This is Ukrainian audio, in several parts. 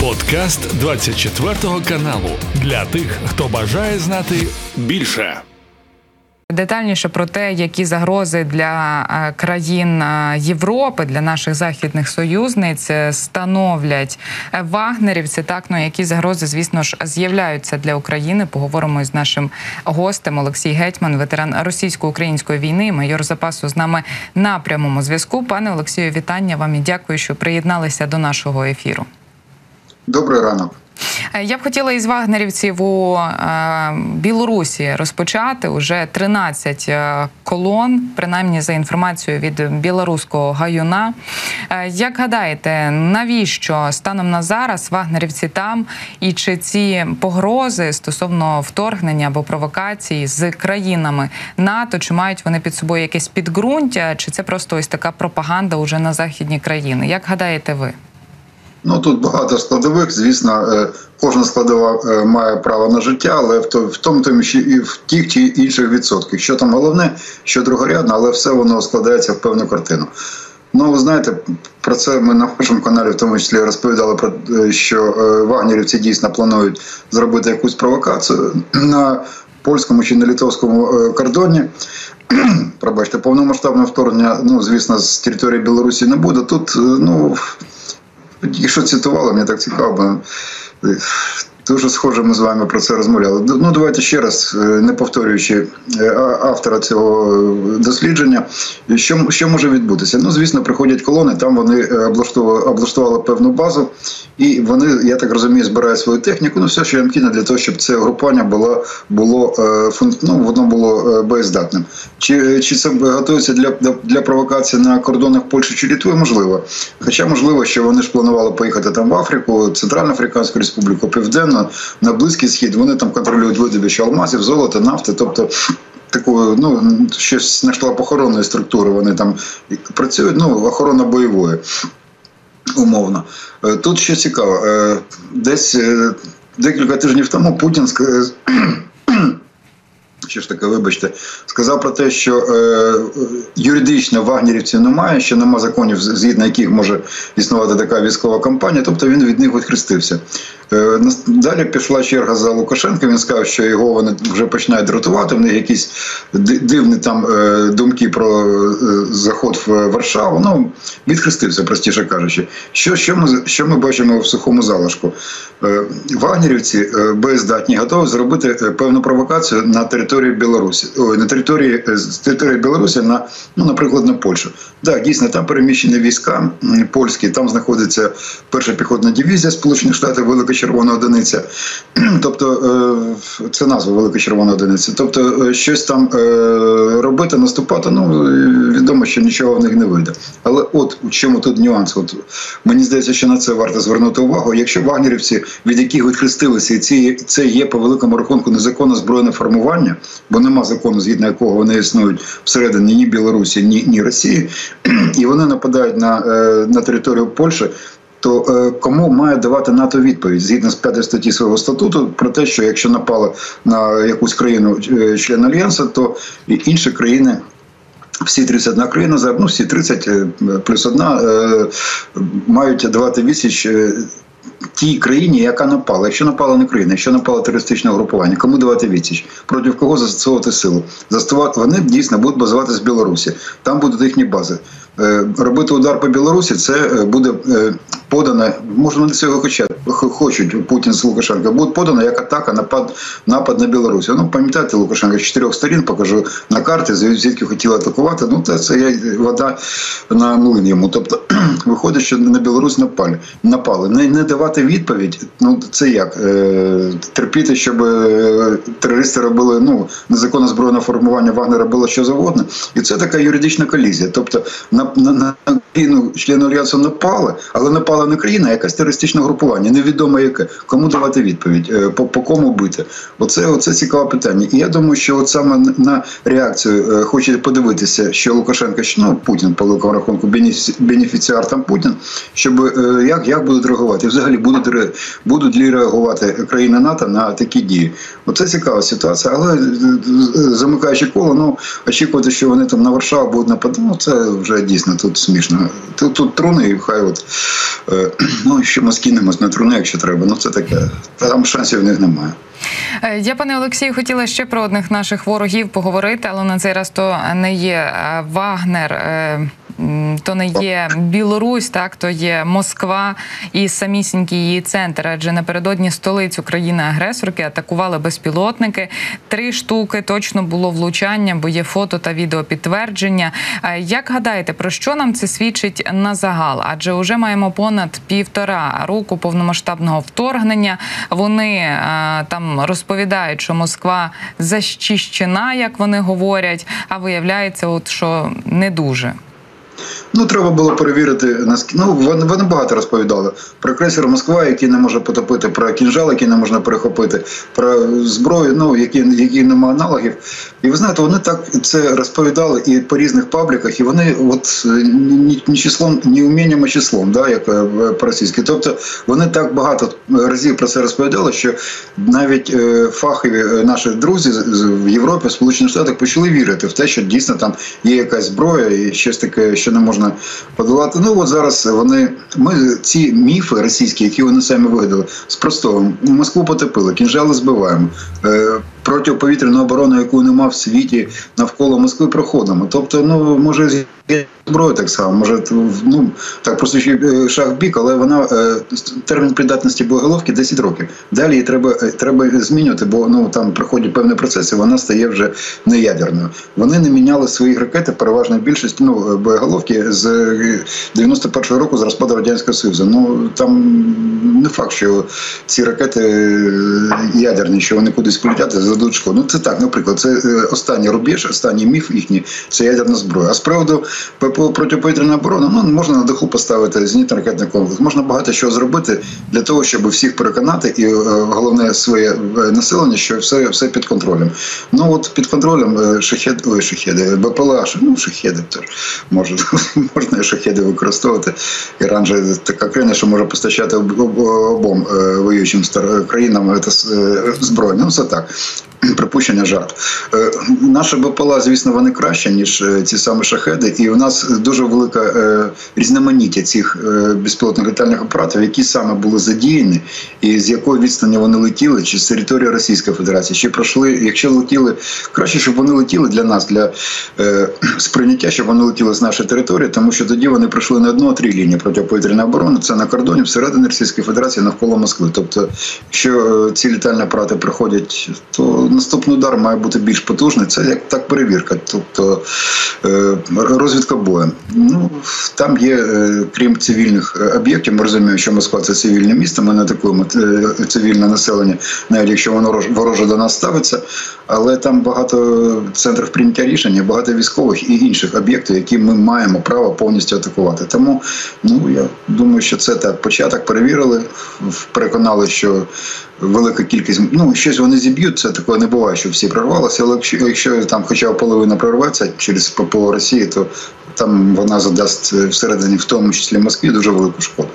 Подкаст 24 каналу для тих, хто бажає знати більше. Детальніше про те, які загрози для е, країн е, Європи, для наших західних союзниць е, становлять вагнерівці. Так ну які загрози, звісно ж, з'являються для України. Поговоримо з нашим гостем Олексій Гетьман, ветеран російсько-української війни, майор запасу з нами на прямому зв'язку. Пане Олексію, вітання вам і дякую, що приєдналися до нашого ефіру. Добрий ранок. Е, я б хотіла із вагнерівців у е, Білорусі розпочати уже 13 е, колон, принаймні за інформацією від білоруського гаюна. Як гадаєте, навіщо станом на зараз вагнерівці там і чи ці погрози стосовно вторгнення або провокації з країнами НАТО, чи мають вони під собою якесь підґрунтя, чи це просто ось така пропаганда уже на західні країни? Як гадаєте ви? Ну тут багато складових. Звісно, е, кожна складова е, має право на життя, але в тому тому і в тих чи інших відсотках. Що там головне, що другорядно, але все воно складається в певну картину. Ну, ви знаєте, про це ми на нашому каналі в тому числі розповідали про е, що вагнерівці дійсно планують зробити якусь провокацію на польському чи на литовському кордоні. Пробачте, повномасштабне вторгнення, ну звісно, з території Білорусі не буде. Тут ну Якщо цитувала, мені так цікаво. Дуже схоже, ми з вами про це розмовляли. Ну давайте ще раз, е, не повторюючи е, автора цього дослідження, що що може відбутися? Ну, звісно, приходять колони, там вони е, облаштували, облаштували певну базу, і вони, я так розумію, збирають свою техніку. Ну, все, що необхідно для того, щоб це групування було було ну, воно було боєздатним. Чи чи це готується для для провокації на кордонах Польщі чи Літви? Можливо. Хоча можливо, що вони ж планували поїхати там в Африку, Центральну Африканську Республіку, Південну на на близький схід. Вони там контролюють видобище алмазів, золота, нафти, тобто. Такою, ну щось на штаб охоронної структури вони там працюють. Ну, охорона бойової, умовно. Е, тут ще цікаво, е, десь е, декілька тижнів тому Путін що ж таке, вибачте, сказав про те, що е, юридично вагнерівців немає, що нема законів, згідно яких може існувати така військова кампанія, тобто він від них відхрестився. Е, далі пішла черга за Лукашенка. Він сказав, що його вони вже починають дратувати. В них якісь дивні там е, думки про е, заход в Варшаву. Ну відхрестився, простіше кажучи. Що що ми що ми бачимо в сухому залишку? Вагнерівці бездатні готові зробити певну провокацію на території Білорусі, ой, на території з території Білорусі на ну, наприклад, на Польщу. Так, дійсно, там переміщені війська польські, там знаходиться перша піхотна дивізія Сполучених Штатів Велика червона одиниця, тобто е, це назва велика червона одиниця. Тобто, е, щось там е, робити, наступати, ну відомо, що нічого в них не вийде. Але от у чому тут нюанс? От мені здається, що на це варто звернути увагу. Якщо вагнерівці, від яких відхрестилися, і ці це є по великому рахунку незаконне збройне формування, бо нема закону, згідно якого вони існують всередині ні Білорусі, ні ні Росії, і вони нападають на, на територію Польщі то е, кому має давати НАТО відповідь згідно з п'ятої статті свого статуту про те, що якщо напали на якусь країну е, член альянсу, то інші країни. Всі 31 країна, ну всі 30 е, плюс одна мають давати відсіч тій країні, яка напала. Якщо напала не країна, якщо напала терористичне групування, кому давати відсіч? Проти кого застосовувати силу? Застосувати вони дійсно будуть базуватися з Білорусі. Там будуть їхні бази. Робити удар по Білорусі це буде подана, може вони цього хочуть, хочуть Путін з Лукашенко, буде подана як атака, напад напад на Білорусь. Ну, пам'ятаєте, Лукашенко з чотирьох сторін покажу на карті, звідки хотіли атакувати. Ну, це, це вода на млин йому. Тобто виходить, що на Білорусь напали. напали. Не не давати відповідь, ну це як? Е, Терпіти, щоб е, терористи робили ну, незаконне збройне формування Вагнера було що завгодно. І це така юридична колізія. Тобто на на, на країну члену Альянсу напали, але напали напала не країна, а якесь терористичне групування, невідомо яке. Кому давати відповідь, е, по по кому бити? Оце оце цікаве питання. І я думаю, що от саме на реакцію е, хоче подивитися, що Лукашенко, ну Путін по великому рахунку, бенефіціар там Путін, щоб е, як як будуть реагувати? Взагалі будуть будуть ли реагувати країни НАТО на такі дії? Оце цікава ситуація, але замикаючи коло, ну очікувати, що вони там на Варшаву будуть нападати, ну це вже дійсно тут смішно. Тут тут труни, і хай от Ну що ми скинемось на труни, якщо треба. Ну це таке. Там шансів в них немає. Я, пане Олексію, хотіла ще про одних наших ворогів поговорити, але на цей раз то не є Вагнер то не є Білорусь, так то є Москва і самісінький її центр. Адже напередодні столицю країни-агресорки атакували безпілотники. Три штуки точно було влучання, бо є фото та відеопідтвердження. Як гадаєте, про що нам це свідчить на загал? Адже вже маємо понад півтора року повномасштабного вторгнення. Вони там розповідають, що Москва защищена, як вони говорять, а виявляється, от що не дуже. Ну, треба було перевірити наскільки. Ну, вони вони багато розповідали про крейсер Москва, який не може потопити, про кінжал, який не можна перехопити, про зброю, ну які які немає аналогів. І ви знаєте, вони так це розповідали і по різних пабліках, і вони от ні, ні числом, ні умінням, а числом, да, як е, по-російськи. Тобто вони так багато разів про це розповідали, що навіть е, фахові е, наші друзі в Європі, в Сполучених Штатах почали вірити в те, що дійсно там є якась зброя і щось таке, що не можна подолати. Ну от зараз вони ми ці міфи російські, які вони самі вигадали, спростовуємо. Москву потопили, кінжали збиваємо протиповітряну оборону, яку нема в світі навколо Москви, проходимо. Тобто, ну може зброю так само, може ну так просто е, шаг в бік, але вона е, термін придатності боєголовки 10 років. Далі її треба е, треба змінювати, бо ну там проходять певні процеси, вона стає вже не ядерною. Вони не міняли свої ракети, переважно більшість ну боєголовки з 91-го року з розпаду радянського союзу. Ну там не факт, що ці ракети ядерні, що вони кудись полетять, зададуть шкоду. Ну це так, наприклад, це останній рубіж, останній міф їхній це ядерна зброя. А з приводу протиповітряної оборони, ну можна на даху поставити зенітно ракетний комплекс. Можна багато чого зробити для того, щоб всіх переконати, і е, головне своє е, населення, що все все під контролем. Ну от під контролем е, шахед, ой, шахеди, БПЛА, ну шахеди теж може можна і шахеди використовувати. Іран же така країна, що може постачати обом воюючим країнам зброю. Ну це так припущення жарт. Е, наша БПЛА, звісно, вони краще, ніж е, ці самі шахеди, і у нас дуже велика е, різноманіття цих безпілотних літальних апаратів, які саме були задіяні, і з якої відстані вони летіли, чи з території Російської Федерації, чи пройшли, якщо летіли краще, щоб вони летіли для нас, для сприйняття, щоб вони летіли з нашої території, тому що тоді вони пройшли не одну, а три лінії протиповітряної оборони. Це на кордоні всередині Російської Федерації навколо Москви. Тобто, якщо ці літальні апарати приходять, то наступний удар має бути більш потужний. Це як так перевірка, тобто е, розвідка бою. Ну там є, е, крім цивільних об'єктів, ми розуміємо, що Москва це цивільне місто. Ми не атакуємо е, цивільне населення, навіть якщо воно вороже до нас ставиться. Але там багато центрів прийняття рішення, багато військових і інших об'єктів, які ми маємо право повністю атакувати. Тому ну я думаю, що це так початок перевірили, переконали, що велика кількість ну щось вони зіб'ють. Це такого не буває, що всі прорвалися. Але якщо, якщо там, хоча б половина прорветься через ППО Росії, то там вона задасть всередині, в тому числі Москві, дуже велику шкоду.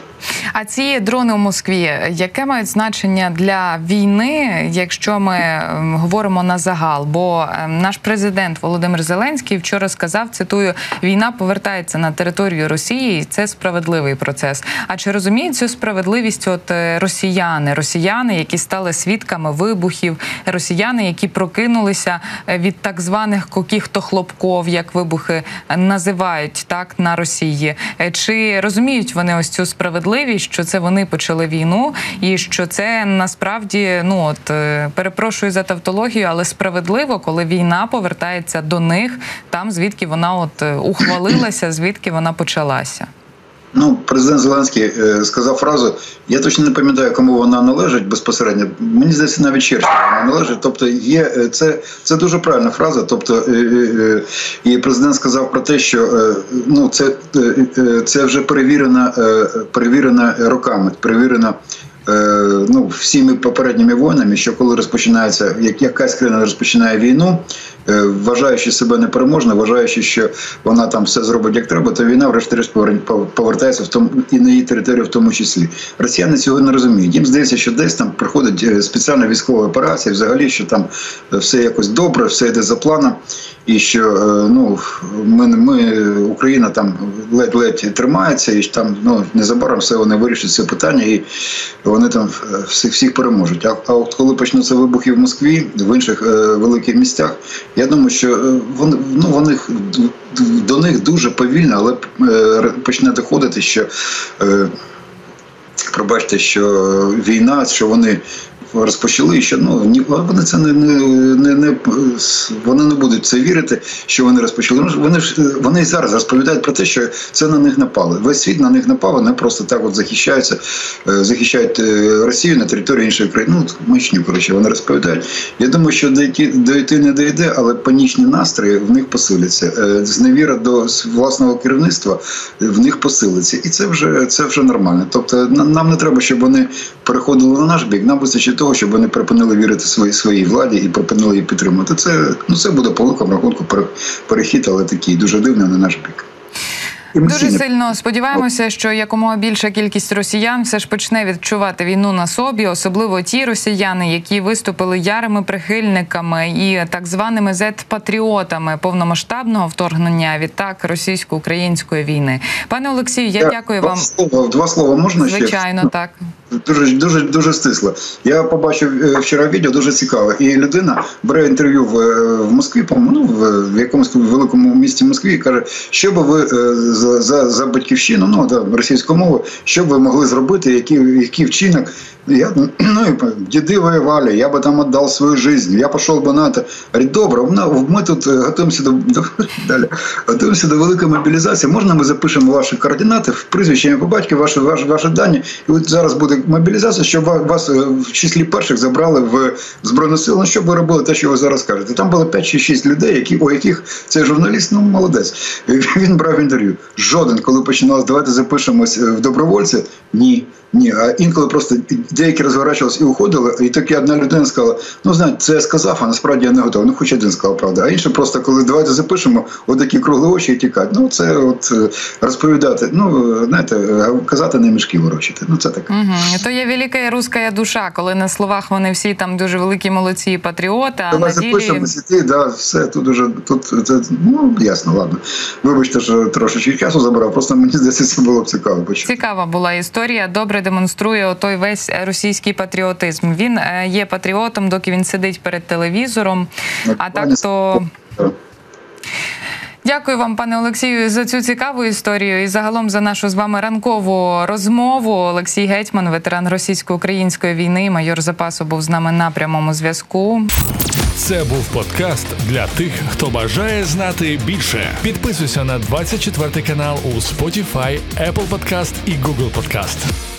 А ці дрони у Москві, яке мають значення для війни, якщо ми ем, говоримо на загал? Бо ем, наш президент Володимир Зеленський вчора сказав: цитую: війна повертається на територію Росії, і це справедливий процес. А чи розуміють цю справедливість? От е, росіяни, росіяни, які стали свідками вибухів, росіяни, які прокинулися е, від так званих кокіхто хлопков, як вибухи називають так на Росії? Е, чи розуміють вони ось цю справедливість? Справедливість, що це вони почали війну, і що це насправді ну от е, перепрошую за тавтологію, але справедливо, коли війна повертається до них, там звідки вона от е, ухвалилася, звідки вона почалася. Ну, президент Зеленський е, сказав фразу. Я точно не пам'ятаю, кому вона належить безпосередньо. Мені здається, навіть Черчиллю вона належить. Тобто, є е, це це дуже правильна фраза. Тобто, е, і президент сказав про те, що ну це це вже перевірено, перевірено роками, перевірено ну, всіми попередніми воїнами, що коли розпочинається, як якась країна розпочинає війну, вважаючи себе непереможною, вважаючи, що вона там все зробить як треба, то війна, врешті-решт, повертається в тому і на її територію, в тому числі. Росіяни цього не розуміють. Їм здається, що десь там приходить е, спеціальна військова операція, взагалі, що там все якось добре, все йде за планом. І що ну ми ми Україна там ледь-ледь тримається, і там ну незабаром все вони вирішать це питання, і вони там всіх всіх переможуть. А, а от коли почнуться вибухи в Москві, в інших е, великих місцях, я думаю, що е, вони ну вони до них дуже повільно, але е, почне доходити, що е, пробачте, що війна, що вони розпочали, що ну ні, вони це не не, не, вони не будуть це вірити, що вони розпочали. Вони ж вони і зараз розповідають про те, що це на них напали. Весь світ на них напав, вони просто так от захищаються, е, захищають е, Росію на території іншої країни. Ну мачню, коротше, вони розповідають. Я думаю, що дойти не дойде, але панічні настрої в них посиляться. Е, зневіра до власного керівництва в них посилиться, і це вже це вже нормально. Тобто, нам не треба, щоб вони переходили на наш бік. Нам вистачить того, щоб вони припинили вірити своїй своїй владі і припинили її підтримувати. Це ну це буде по великому рахунку перехід, але такий дуже дивний на наш бік. Дуже сильно сподіваємося, що якомога більша кількість росіян все ж почне відчувати війну на собі, особливо ті росіяни, які виступили ярими прихильниками і так званими зет-патріотами повномасштабного вторгнення відтак російсько-української війни. Пане Олексію, я, я дякую два вам. Слова, два слова можна звичайно ще? так. Дуже дуже дуже стисло. Я побачив е, вчора відео дуже цікаве. І людина бере інтерв'ю в е, в Москві, по ну, в якомусь великому місті Москві, і каже, що би ви е, за за, за батьківщину, ну да, російською мовою, що б ви могли зробити, який який вчинок я, ну, деды воевали, я бы там отдал свою жизнь, я пошел бы на это. Говорит, добре, ми тут э, готуємося до, до, далі, готуємося до великої мобілізації. Можна ми запишемо ваші координати, прізвище, ім'я по батьку, ваші, ваші, ваші дані. І от зараз буде мобілізація, щоб вас э, в числі перших забрали в Збройні Сили. Ну, що ви робили те, що ви зараз кажете. Там було 5 чи 6 людей, які, у яких цей журналіст, ну молодець. Він брав інтерв'ю. Жоден, коли починалось, давайте запишемось е, в добровольці. Ні. Ні, а інколи просто деякі розворачувалися і уходили, і таки одна людина сказала: ну знаєте, це я сказав, а насправді я не готовий. Ну, хоч один сказав, правда. А інше просто коли давайте запишемо, отакі кругли очі і тікати. Ну, це от е, розповідати. Ну, знаєте, казати не мішки ворочити. Ну, це таке. Угу. То є велика руська душа, коли на словах вони всі там дуже великі молодці і патріоти, а ділі... запишемо сіти, да, все, тут уже, тут, це, ну, ясно, ладно. Вибачте, що трошечки часу забрав, просто мені здається, це було б цікаво. Цікава була історія. Добре демонструє той весь російський патріотизм. Він е, є патріотом, доки він сидить перед телевізором. А так то. Дякую вам, пане Олексію, за цю цікаву історію і загалом за нашу з вами ранкову розмову. Олексій Гетьман, ветеран російсько-української війни, майор запасу, був з нами на прямому зв'язку. Це був подкаст для тих, хто бажає знати більше. Підписуйся на 24 канал у Spotify, Apple Podcast і Google Podcast.